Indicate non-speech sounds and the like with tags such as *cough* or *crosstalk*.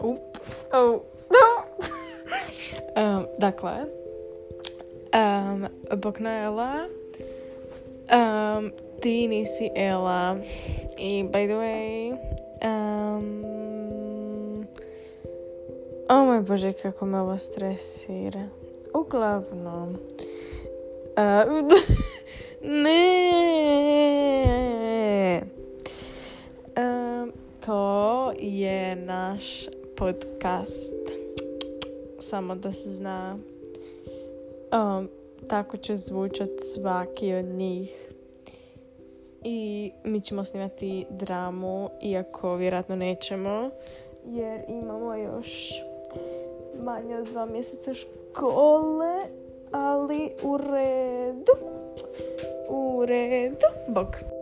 Up. Oh. No. *laughs* um, dakle, um, bok na Ela. Um, ti nisi Ela. I by the way, um, o moj bože kako me ovo stresira. Uglavnom, um, *laughs* ne, um, to je naš podcast. Samo da se zna. Um, tako će zvučat svaki od njih. I mi ćemo snimati dramu, iako vjerojatno nećemo, jer imamo još manje od dva mjeseca škole, ali u redu. U redu. Bog.